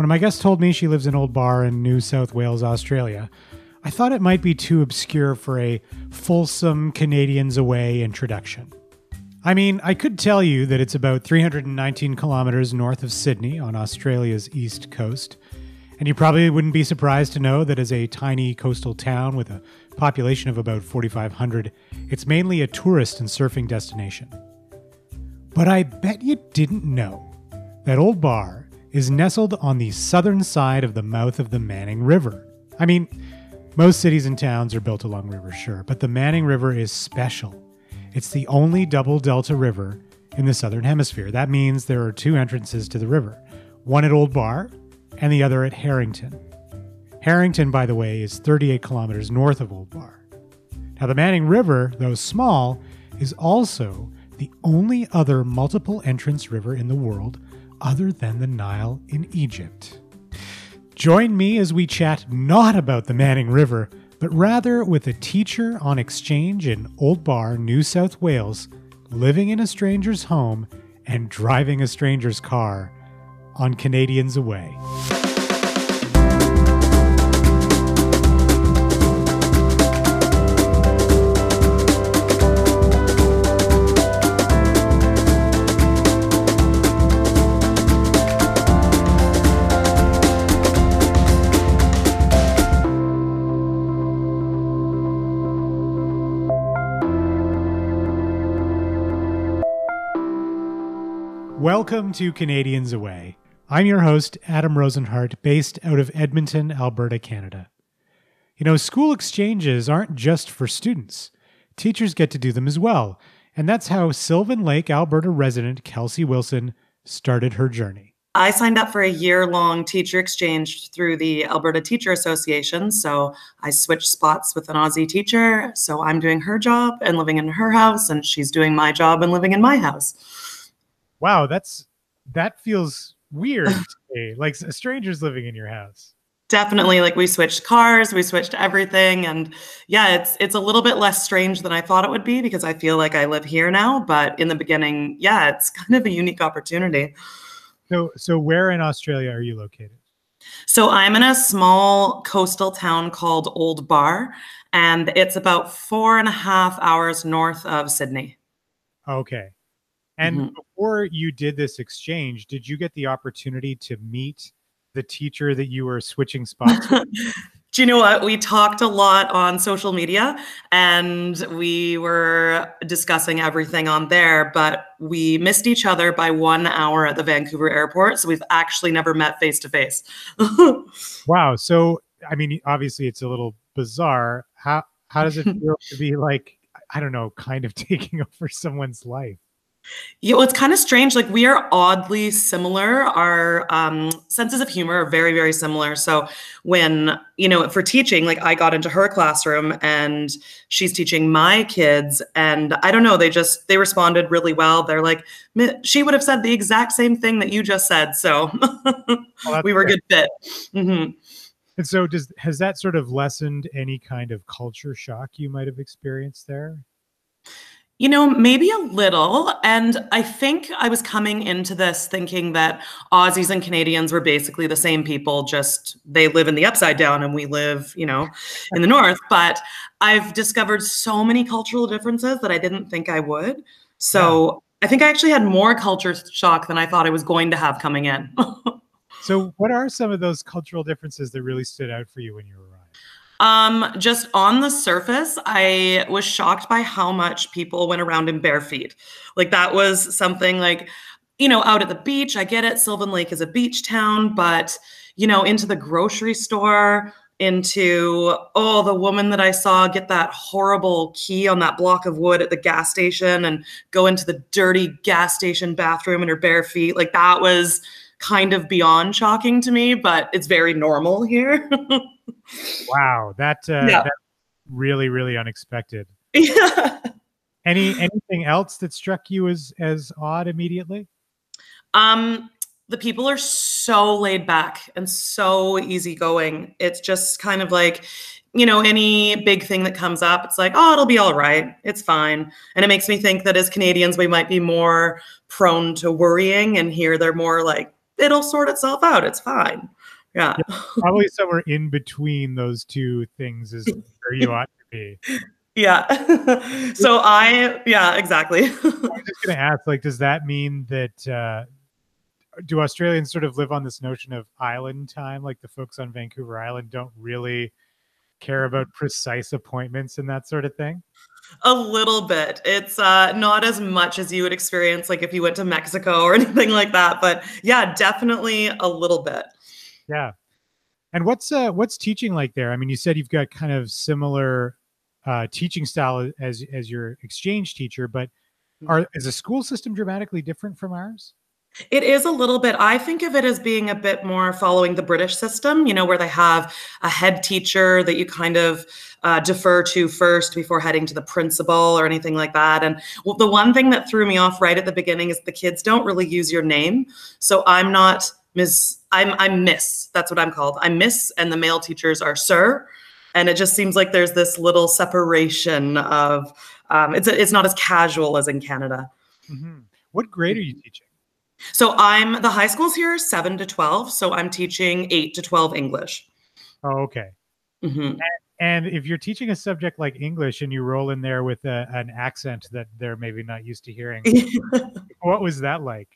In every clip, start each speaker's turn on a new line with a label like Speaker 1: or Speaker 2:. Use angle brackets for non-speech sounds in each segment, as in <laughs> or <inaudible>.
Speaker 1: When my guest told me she lives in Old Bar in New South Wales, Australia, I thought it might be too obscure for a fulsome Canadians away introduction. I mean, I could tell you that it's about 319 kilometers north of Sydney on Australia's east coast, and you probably wouldn't be surprised to know that as a tiny coastal town with a population of about 4,500, it's mainly a tourist and surfing destination. But I bet you didn't know that Old Bar is nestled on the southern side of the mouth of the Manning River. I mean, most cities and towns are built along rivers, sure, but the Manning River is special. It's the only double delta river in the southern hemisphere. That means there are two entrances to the river one at Old Bar and the other at Harrington. Harrington, by the way, is 38 kilometers north of Old Bar. Now, the Manning River, though small, is also the only other multiple entrance river in the world other than the Nile in Egypt. Join me as we chat not about the Manning River, but rather with a teacher on exchange in Old Bar, New South Wales, living in a stranger's home and driving a stranger's car on Canadians Away. Welcome to Canadians Away. I'm your host, Adam Rozenhart, based out of Edmonton, Alberta, Canada. You know, school exchanges aren't just for students, teachers get to do them as well. And that's how Sylvan Lake, Alberta resident Kelsey Wilson started her journey.
Speaker 2: I signed up for a year long teacher exchange through the Alberta Teacher Association. So I switched spots with an Aussie teacher. So I'm doing her job and living in her house, and she's doing my job and living in my house
Speaker 1: wow, that's that feels weird <laughs> to. Like a strangers living in your house.
Speaker 2: Definitely, like we switched cars, we switched everything, and yeah, it's it's a little bit less strange than I thought it would be because I feel like I live here now. But in the beginning, yeah, it's <laughs> kind of a unique opportunity.
Speaker 1: So, so where in Australia are you located?
Speaker 2: So I'm in a small coastal town called Old Bar, and it's about four and a half hours north of Sydney.
Speaker 1: Okay. And mm-hmm. before you did this exchange, did you get the opportunity to meet the teacher that you were switching spots with? <laughs>
Speaker 2: Do you know what? We talked a lot on social media and we were discussing everything on there, but we missed each other by one hour at the Vancouver airport. So we've actually never met face to face.
Speaker 1: Wow. So, I mean, obviously it's a little bizarre. How, how does it <laughs> feel to be like, I don't know, kind of <laughs> taking over someone's life?
Speaker 2: Yeah, well, it's kind of strange. Like we are oddly similar. Our um, senses of humor are very, very similar. So when you know, for teaching, like I got into her classroom and she's teaching my kids, and I don't know, they just they responded really well. They're like, she would have said the exact same thing that you just said. So oh, <laughs> we were a good fit. Mm-hmm.
Speaker 1: And so, does has that sort of lessened any kind of culture shock you might have experienced there?
Speaker 2: You know, maybe a little. And I think I was coming into this thinking that Aussies and Canadians were basically the same people, just they live in the upside down and we live, you know, <laughs> in the north. But I've discovered so many cultural differences that I didn't think I would. So yeah. I think I actually had more culture shock than I thought I was going to have coming in. <laughs>
Speaker 1: so, what are some of those cultural differences that really stood out for you when you were
Speaker 2: um, just on the surface, I was shocked by how much people went around in bare feet. Like that was something like, you know, out at the beach. I get it. Sylvan Lake is a beach town, but you know, into the grocery store, into oh, the woman that I saw get that horrible key on that block of wood at the gas station and go into the dirty gas station bathroom in her bare feet. Like that was kind of beyond shocking to me, but it's very normal here. <laughs>
Speaker 1: wow, that uh, yeah. that really really unexpected. Yeah. <laughs> Any anything else that struck you as as odd immediately?
Speaker 2: Um the people are so laid back and so easygoing. It's just kind of like, you know, any big thing that comes up, it's like, oh, it'll be all right. It's fine. And it makes me think that as Canadians, we might be more prone to worrying, and here they're more like, it'll sort itself out. It's fine. Yeah.
Speaker 1: yeah probably somewhere in between those two things is where you ought to be. <laughs>
Speaker 2: Yeah. <laughs> so I, yeah, exactly.
Speaker 1: I was just going to ask, like, does that mean that, uh, do Australians sort of live on this notion of island time? Like the folks on Vancouver Island don't really care about precise appointments and that sort of thing?
Speaker 2: A little bit. It's uh, not as much as you would experience, like if you went to Mexico or <laughs> anything like that. But yeah, definitely a little bit.
Speaker 1: Yeah. And what's uh, what's teaching like there? I mean, you said you've got kind of similar uh, teaching style as as your exchange teacher, but mm-hmm. are is the school system dramatically different from ours?
Speaker 2: It is a little bit. I think of it as being a bit more following the British system, you know, where they have a head teacher that you kind of uh, defer to first before heading to the principal or anything like that. And the one thing that threw me off right at the beginning is the kids don't really use your name. So I'm not Miss, I'm, I'm Miss. That's what I'm called. I'm Miss, and the male teachers are Sir. And it just seems like there's this little separation of um, it's, it's not as casual as in Canada.
Speaker 1: Mm-hmm. What grade are you teaching?
Speaker 2: So I'm the high schools here seven to twelve. So I'm teaching eight to twelve English.
Speaker 1: Oh, okay. Mm-hmm. And, and, if you're teaching a subject like English and you roll in there with a, an accent that they're maybe not used to hearing, <laughs> what was that like?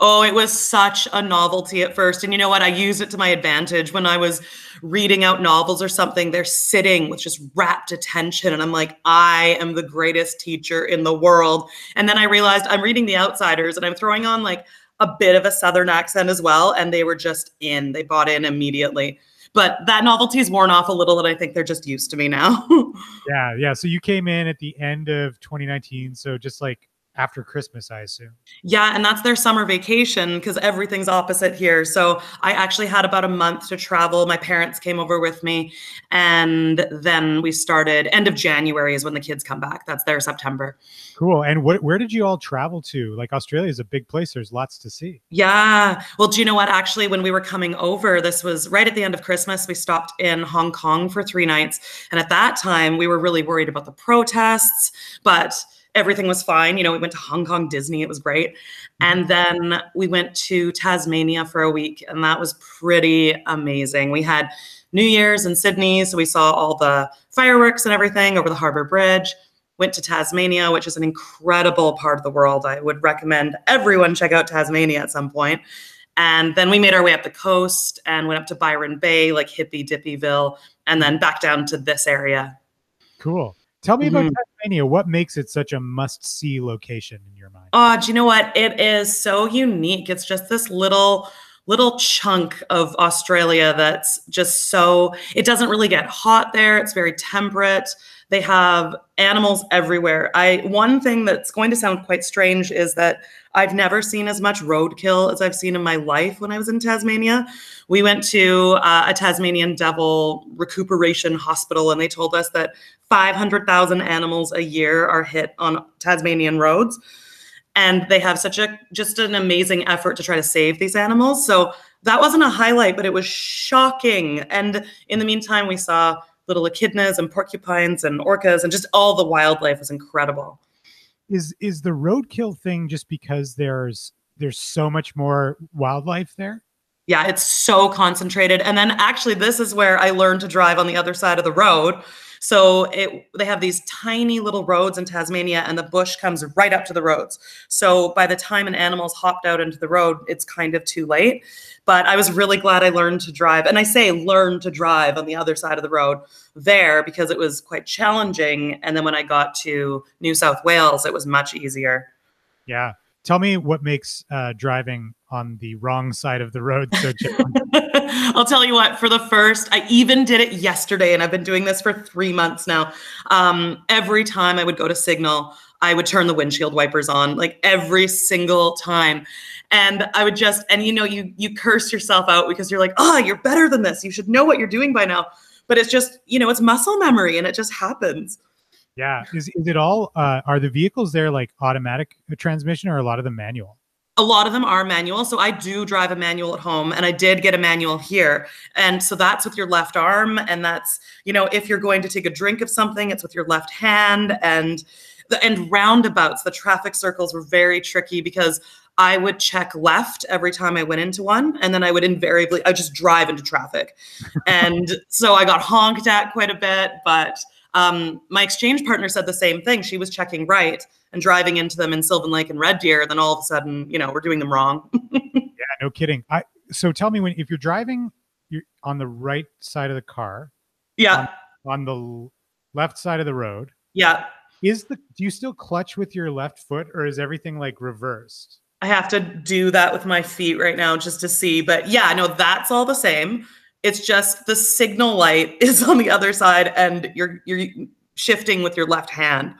Speaker 2: Oh, it was such a novelty at first. And you know what? I used it to my advantage when I was reading out novels or something. They're sitting with just rapt attention. And I'm like, I am the greatest teacher in the world. And then I realized I'm reading The Outsiders and I'm throwing on like a bit of a southern accent as well and they were just in they bought in immediately. But that novelty's worn off a little and i think they're just used to me now. <laughs>
Speaker 1: Yeah yeah so you came in at the end of 2019 so just like after Christmas, I assume.
Speaker 2: Yeah, and that's their summer vacation because everything's opposite here. So I actually had about a month to travel. My parents came over with me, and then we started. End of January is when the kids come back. That's their September.
Speaker 1: Cool. And what, where did you all travel to? Like Australia is a big place. There's lots to see.
Speaker 2: Yeah. Well, do you know what? Actually, when we were coming over, this was right at the end of Christmas. We stopped in Hong Kong for three nights, and at that time, we were really worried about the protests, but everything was fine. You know, we went to Hong Kong Disney, it was great. And then we went to Tasmania for a week, and that was pretty amazing. We had New Year's in Sydney, so we saw all the fireworks and everything over the Harbor Bridge. Went to Tasmania, which is an incredible part of the world. I would recommend everyone check out Tasmania at some point. And then we made our way up the coast and went up to Byron Bay, like hippy dippyville, and then back down to this area.
Speaker 1: Cool. Tell me mm-hmm. about Tasmania. What makes it such a must see location in your mind?
Speaker 2: Oh, do you know what? It is so unique. It's just this little little chunk of Australia that's just so it doesn't really get hot there. It's very temperate. They have animals everywhere. I one thing that's going to sound quite strange is that I've never seen as much roadkill as I've seen in my life when I was in Tasmania. We went to uh, a Tasmanian devil recuperation hospital and they told us that 500,000 animals a year are hit on Tasmanian roads and they have such a just an amazing effort to try to save these animals. So that wasn't a highlight, but it was shocking. And in the meantime, we saw little echidnas and porcupines and orcas and just all the wildlife was incredible.
Speaker 1: Is is the roadkill thing just because there's there's so much more wildlife there?
Speaker 2: Yeah, it's so concentrated. And then actually this is where I learned to drive on the other side of the road so it they have these tiny little roads in Tasmania and the bush comes right up to the roads. So by the time an animal's hopped out into the road, it's kind of too late. But I was really glad I learned to drive. And I say learn to drive on the other side of the road there because it was quite challenging. And then when I got to New South Wales, it was much easier.
Speaker 1: Yeah. Tell me what makes uh, driving on the wrong side of the road so <laughs> challenging.
Speaker 2: I'll tell you what, for the first, I even did it yesterday, and I've been doing this for three months now. Um, every time I would go to Signal, I would turn the windshield wipers on, like every single time. And I would just, and you know, you you curse yourself out because you're like, oh, you're better than this. You should know what you're doing by now. But it's just, you know, it's muscle memory and it just happens.
Speaker 1: Yeah. Is, is it all, uh, are the vehicles there like automatic transmission or a lot of them manual?
Speaker 2: a lot of them are manual. So I do drive a manual at home and I did get a manual here. And so that's with your left arm. And that's, you know, if you're going to take a drink of something, it's with your left hand. And the and roundabouts, the traffic circles were very tricky because I would check left every time I went into one, and then I would invariably I would just drive into traffic, <laughs> and so I got honked at quite a bit. But um, my exchange partner said the same thing. She was checking right and driving into them in Sylvan Lake and Red Deer. Then all of a sudden, you know, we're doing them wrong. <laughs>
Speaker 1: yeah, no kidding. I so tell me when if you're driving, you're on the right side of the car.
Speaker 2: Yeah.
Speaker 1: On, on the left side of the road.
Speaker 2: Yeah.
Speaker 1: Is the do you still clutch with your left foot or is everything like reversed?
Speaker 2: I have to do that with my feet right now just to see. But yeah, no, that's all the same. It's just the signal light <laughs> is on the other side and you're you're shifting with your left hand.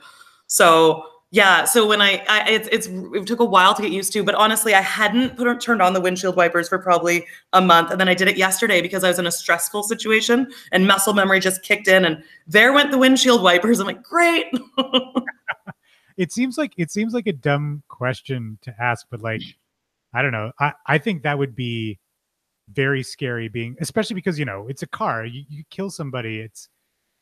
Speaker 2: So yeah, so when I, I it's it's it took a while to get used to, but honestly, I hadn't put turned on the windshield wipers for probably a month, and then I did it yesterday because I was in a stressful situation, and muscle memory just kicked in, and there went the windshield wipers. I'm like, great. <laughs>
Speaker 1: it seems like it seems like a dumb question to ask, but like, I don't know. I I think that would be very scary, being especially because you know it's a car. You you kill somebody, it's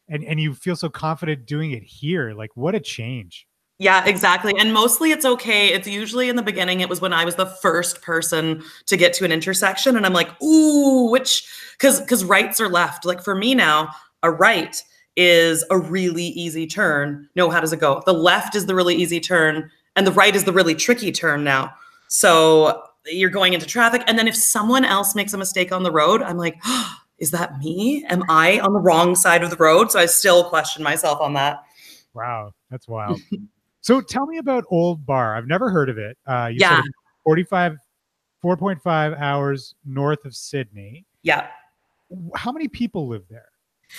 Speaker 1: and and you feel so confident doing it here. Like, what a change.
Speaker 2: Yeah, exactly. And mostly it's okay. It's usually in the beginning, it was when I was the first person to get to an intersection. And I'm like, ooh, which, because because rights are left. Like for me now, a right is a really easy turn. No, how does it go? The left is the really easy turn, and the right is the really tricky turn now. So you're going into traffic. And then if someone else makes a mistake on the road, I'm like, oh, <gasps> is that me? Am I on the wrong side of the road? So I still question myself on that.
Speaker 1: Wow, that's wild. <laughs> So tell me about Old Bar. I've never heard of it. Uh, you
Speaker 2: yeah.
Speaker 1: 45, 4.5 hours north of Sydney.
Speaker 2: Yeah.
Speaker 1: How many people live there?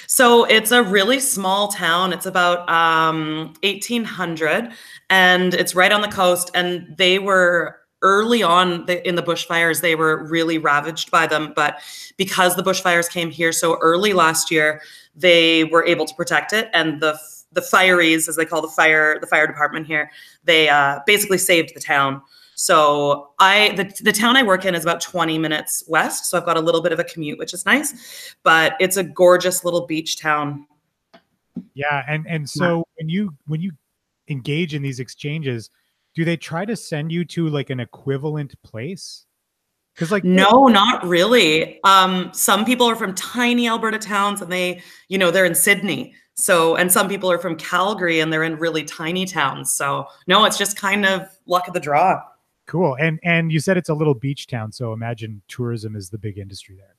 Speaker 2: So it's a really small town. It's about um, 1,800 and it's right on the coast. And they were early on in the bushfires, they were really ravaged by them. But because the bushfires came here so early last year, they were able to protect it. And the the fireys, as they call the fire the fire department here, they uh, basically saved the town. So I the, the town I work in is about 20 minutes west, so I've got a little bit of a commute, which is nice. But it's a gorgeous little beach town.
Speaker 1: Yeah, and and so yeah. when you when you engage in these exchanges, do they try to send you to like an equivalent place?
Speaker 2: Because like no, not really. Um, some people are from tiny Alberta towns, and they, you know, they're in Sydney. So, and some people are from Calgary and they're in really tiny towns. So, no, it's just kind of luck of the draw.
Speaker 1: Cool. And and you said it's a little beach town, so imagine tourism is the big industry there.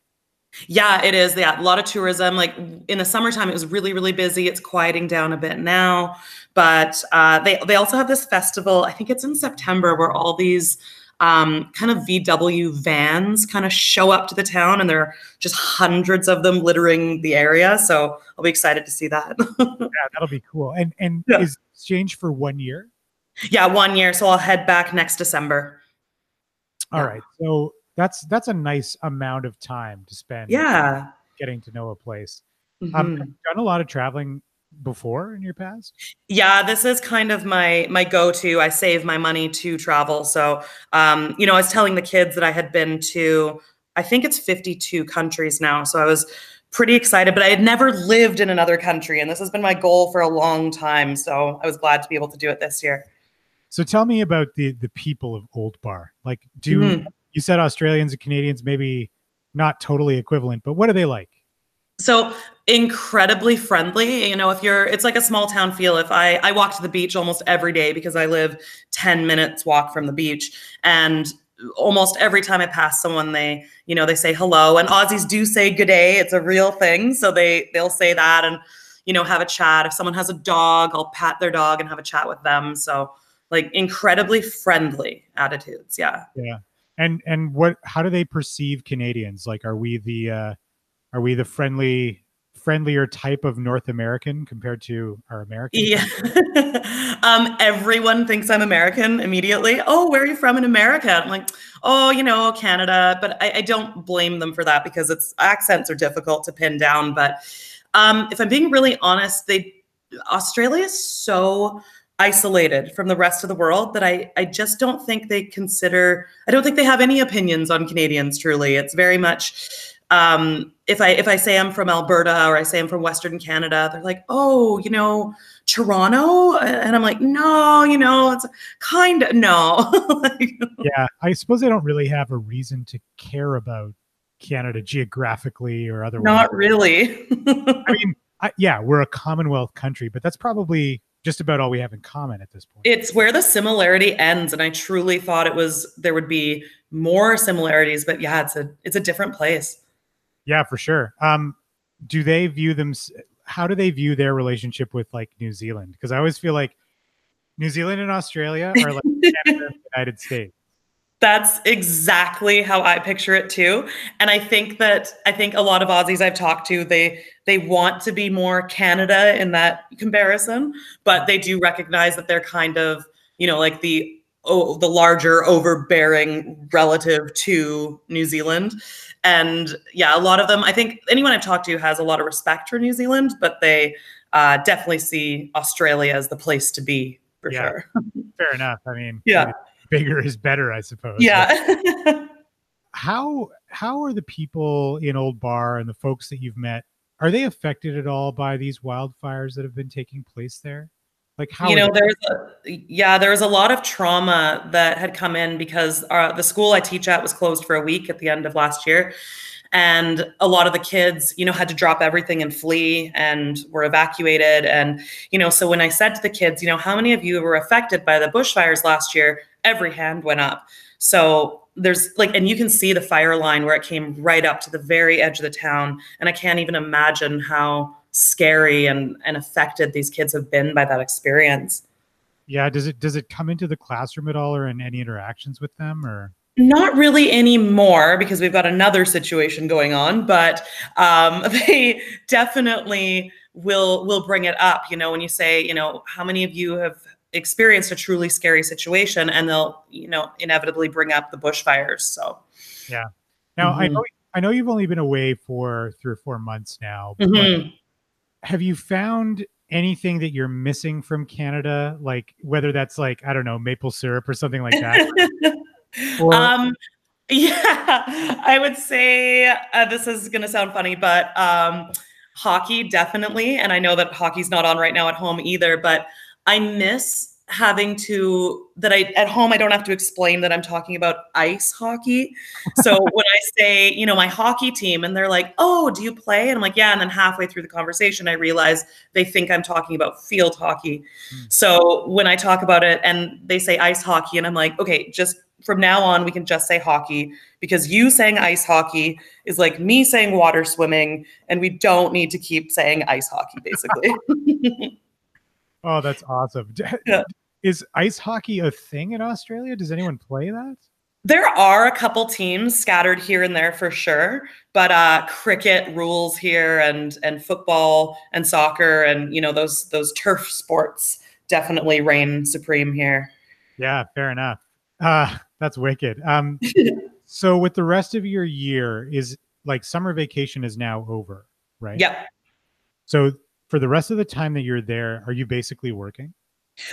Speaker 2: Yeah, it is. Yeah, a lot of tourism. Like in the summertime, it was really, really busy. It's quieting down a bit now, but uh, they they also have this festival. I think it's in September where all these um, kind of VW vans kind of show up to the town, and there are just hundreds of them littering the area. So I'll be excited to see that. <laughs>
Speaker 1: yeah, that'll be cool. And and yeah. is exchange for one year?
Speaker 2: Yeah, one year. So I'll head back next December.
Speaker 1: All yeah. right. So that's that's a nice amount of time to spend.
Speaker 2: Yeah.
Speaker 1: Getting to know a place. Mm-hmm. Um, done a lot of traveling before in your past?
Speaker 2: Yeah, this is kind of my my go-to. I save my money to travel. So, um, you know, I was telling the kids that I had been to I think it's 52 countries now. So I was pretty excited, but I had never lived in another country and this has been my goal for a long time. So I was glad to be able to do it this year.
Speaker 1: So tell me about the the people of Old Bar. Like do mm-hmm. You said Australians and Canadians maybe not totally equivalent, but what are they like?
Speaker 2: So incredibly friendly. You know, if you're, it's like a small town feel. If I I walk to the beach almost every day because I live ten minutes walk from the beach, and almost every time I pass someone, they you know they say hello. And Aussies do say good day. It's a real thing. So they they'll say that and you know have a chat. If someone has a dog, I'll pat their dog and have a chat with them. So like incredibly friendly attitudes. Yeah.
Speaker 1: Yeah. And and what? How do they perceive Canadians? Like, are we the uh are we the friendly friendlier type of North American compared to our American?
Speaker 2: Yeah. <laughs> um, everyone thinks I'm American immediately. Oh, where are you from in America? I'm like, oh, you know, Canada. But I, I don't blame them for that because it's accents are difficult to pin down. But um, if I'm being really honest, they Australia is so isolated from the rest of the world that I, I just don't think they consider I don't think they have any opinions on Canadians truly. It's very much um, if I if I say I'm from Alberta or I say I'm from Western Canada, they're like, oh, you know, Toronto? And I'm like, no, you know, it's kind of no. <laughs> like,
Speaker 1: yeah, I suppose I don't really have a reason to care about Canada geographically or otherwise.
Speaker 2: Not really. <laughs>
Speaker 1: I mean, I, yeah, we're a Commonwealth country, but that's probably just about all we have in common at this point.
Speaker 2: It's where the similarity ends, and I truly thought it was there would be more similarities, but yeah, it's a it's a different place.
Speaker 1: Yeah, for sure. Um, do they view them? How do they view their relationship with like New Zealand? Because I always feel like New Zealand and Australia are like <laughs> Canada United States.
Speaker 2: That's exactly how I picture it too. And I think that I think a lot of Aussies I've talked to, they they want to be more Canada in that comparison, but they do recognize that they're kind of, you know, like the oh, the larger overbearing relative to New Zealand. And yeah, a lot of them, I think anyone I've talked to has a lot of respect for New Zealand, but they uh, definitely see Australia as the place to be for yeah, sure.
Speaker 1: Fair enough. I mean,
Speaker 2: yeah
Speaker 1: bigger is better, I suppose.
Speaker 2: Yeah. <laughs>
Speaker 1: how how are the people in Old Bar and the folks that you've met? Are they affected at all by these wildfires that have been taking place there? Like how
Speaker 2: you know, there's a, yeah, there's a lot of trauma that had come in because uh, the school I teach at was closed for a week at the end of last year, and a lot of the kids you know had to drop everything and flee and were evacuated and you know so when i said to the kids you know how many of you were affected by the bushfires last year every hand went up. So there's like, and you can see the fire line where it came right up to the very edge of the town. And I can't even imagine how scary and, and affected these kids have been by that experience.
Speaker 1: Yeah. Does it, does it come into the classroom at all or in any interactions with them or?
Speaker 2: Not really anymore because we've got another situation going on, but um, <laughs> they definitely will will bring it up. You know, when you say, you know, how many of you have experienced a truly scary situation and they'll you know inevitably bring up the bushfires so
Speaker 1: yeah now mm-hmm. i know i know you've only been away for three or four months now mm-hmm. have you found anything that you're missing from canada like whether that's like i don't know maple syrup or something like that <laughs>
Speaker 2: or- um yeah i would say uh, this is going to sound funny but um hockey definitely and i know that hockey's not on right now at home either but I miss having to that I at home I don't have to explain that I'm talking about ice hockey. So <laughs> when I say, you know, my hockey team and they're like, "Oh, do you play?" and I'm like, "Yeah." And then halfway through the conversation I realize they think I'm talking about field hockey. Mm. So when I talk about it and they say ice hockey and I'm like, "Okay, just from now on we can just say hockey because you saying ice hockey is like me saying water swimming and we don't need to keep saying ice hockey basically." <laughs> <laughs>
Speaker 1: Oh, that's awesome. <laughs> Yeah. Is ice hockey a thing in Australia? Does anyone play that?
Speaker 2: There are a couple teams scattered here and there for sure, but uh, cricket rules here, and and football and soccer, and you know those those turf sports definitely reign supreme here.
Speaker 1: Yeah, fair enough. Uh, that's wicked. Um, <laughs> so with the rest of your year, is like summer vacation is now over, right?
Speaker 2: Yep.
Speaker 1: So for the rest of the time that you're there, are you basically working?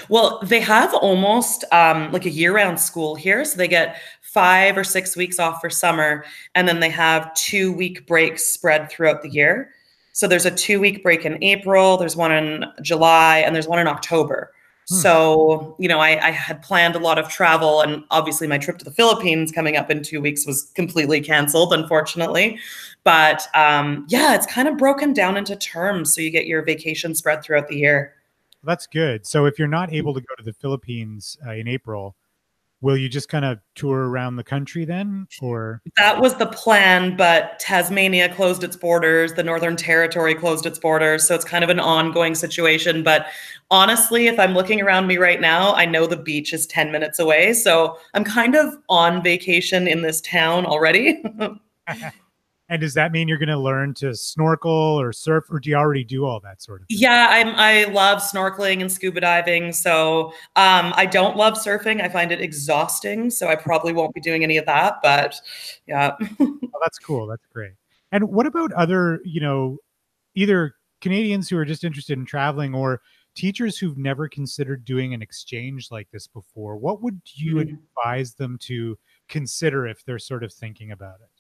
Speaker 2: Well, they have almost um, like a year round school here. So they get five or six weeks off for summer, and then they have two week breaks spread throughout the year. So there's a two week break in April, there's one in July, and there's one in October. Hmm. So, you know, I, I, had planned a lot of travel, and obviously my trip to the Philippines coming up in two weeks was completely canceled, unfortunately. But um, yeah, it's kind of broken down into terms. So you get your vacation spread throughout the year.
Speaker 1: That's good. So if you're not able to go to the Philippines uh, in April, will you just kind of tour around the country then or?
Speaker 2: That was the plan but tasmania closed its borders the northern territory closed its borders so it's kind of an ongoing situation but honestly if i'm looking around me right now i know the beach is 10 minutes away so i'm kind of on vacation in this town already <laughs>
Speaker 1: And does that mean you're going to learn to snorkel or surf, or do you already do all that sort of?
Speaker 2: Thing? Yeah, I'm. I love snorkeling and scuba diving. So um, I don't love surfing. I find it exhausting. So I probably won't be doing any of that. But yeah. <laughs>
Speaker 1: oh, that's cool. That's great. And what about other, you know, either Canadians who are just interested in traveling or teachers who've never considered doing an exchange like this before? What would you mm-hmm. advise them to consider if they're sort of thinking about it?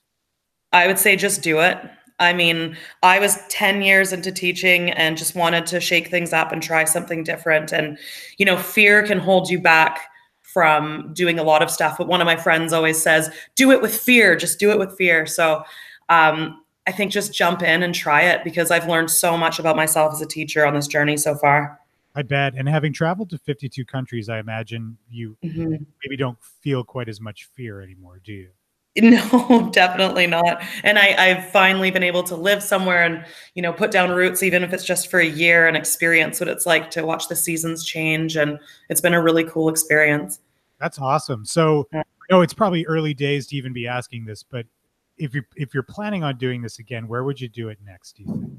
Speaker 2: I would say just do it. I mean, I was 10 years into teaching and just wanted to shake things up and try something different. And, you know, fear can hold you back from doing a lot of stuff. But one of my friends always says, do it with fear, just do it with fear. So um, I think just jump in and try it because I've learned so much about myself as a teacher on this journey so far.
Speaker 1: I bet. And having traveled to 52 countries, I imagine you mm-hmm. maybe don't feel quite as much fear anymore, do you? <laughs>
Speaker 2: No, definitely not. And I, I've finally been able to live somewhere and, you know, put down roots, even if it's just for a year and experience what it's like to watch the seasons change. And it's been a really cool experience.
Speaker 1: That's awesome. So, yeah. no, it's probably early days to even be asking this, but if you if you're planning on doing this again, where would you do it next? Do you think?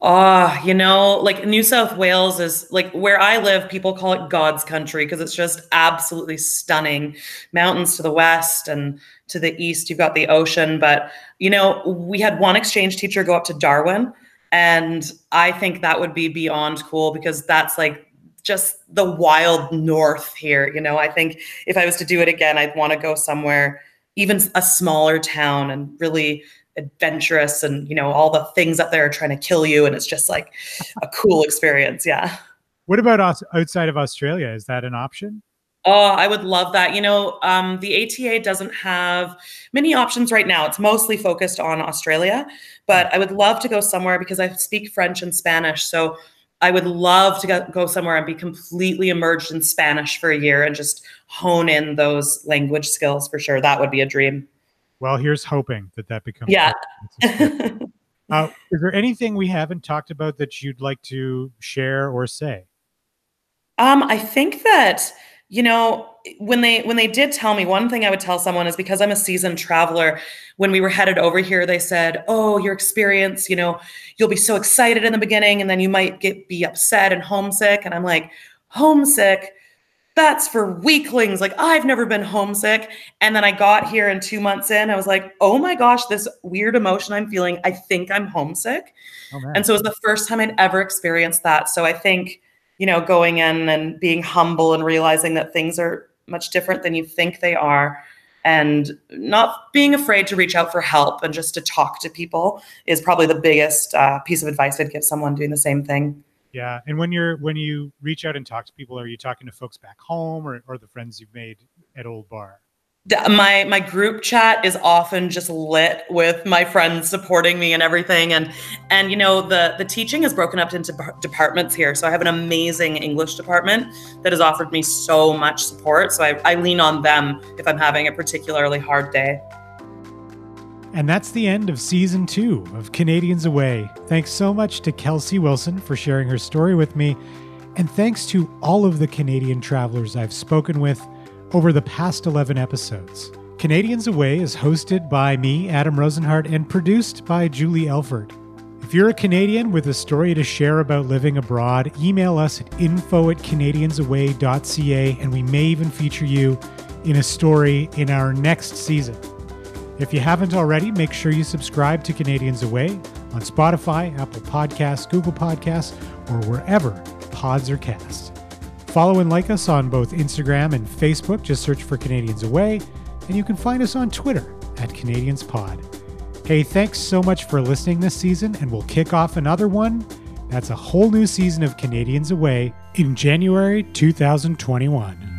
Speaker 2: Ah, you know, like New South Wales is like where I live, people call it God's country because it's just absolutely stunning. Mountains to the west and to the east, you've got the ocean. But, you know, we had one exchange teacher go up to Darwin. And I think that would be beyond cool because that's like just the wild north here. You know, I think if I was to do it again, I'd want to go somewhere, even a smaller town, and really adventurous and you know all the things up there are trying to kill you and it's just like a cool experience yeah
Speaker 1: what about us outside of australia is that an option
Speaker 2: Oh, I would love that. You know, um, the ATA doesn't have many options right now. It's mostly focused on Australia, but I would love to go somewhere because I speak French and Spanish. So I would love to go somewhere and be completely immersed in Spanish for a year and just hone in those language skills for sure. That would be a dream.
Speaker 1: Well, here's hoping that that becomes.
Speaker 2: Yeah. <laughs>
Speaker 1: uh, is there anything we haven't talked about that you'd like to share or say?
Speaker 2: Um, I think that you know when they when they did tell me one thing i would tell someone is because i'm a seasoned traveler when we were headed over here they said oh your experience you know you'll be so excited in the beginning and then you might get be upset and homesick and i'm like homesick that's for weaklings. Like, I've never been homesick. And then I got here and two months in, I was like, oh my gosh, this weird emotion I'm feeling, I think I'm homesick. Oh, and so it was the first time I'd ever experienced that. So I think, you know, going in and being humble and realizing that things are much different than you think they are and not being afraid to reach out for help and just to talk to people is probably the biggest uh, piece of advice I'd give someone doing the same thing.
Speaker 1: Yeah, and when you're when you reach out and talk to people, are you talking to folks back home or, or the friends you've made at Old Bar?
Speaker 2: my my group chat is often just lit with my friends supporting me and everything and and you know the the teaching is broken up into departments here. So i have an amazing english department that has offered me so much support. So i, I lean on them if i'm having a particularly hard day
Speaker 1: and that's the end of season two of Canadians Away. Thanks so much to Kelsey Wilson for sharing her story with me. And thanks to all of the Canadian travelers I've spoken with over the past 11 episodes. Canadians Away is hosted by me, Adam Rozenhart, and produced by Julie Elford. If you're a Canadian with a story to share about living abroad, email us at info at canadiansaway.ca and we may even feature you in a story in our next season. If you haven't already, make sure you subscribe to Canadians Away on Spotify, Apple Podcasts, Google Podcasts, or wherever pods are cast. Follow and like us on both Instagram and Facebook. Just search for Canadians Away, and you can find us on Twitter at Canadians Pod. Hey, thanks so much for listening this season, and we'll kick off another one. That's a whole new season of Canadians Away in January 2021.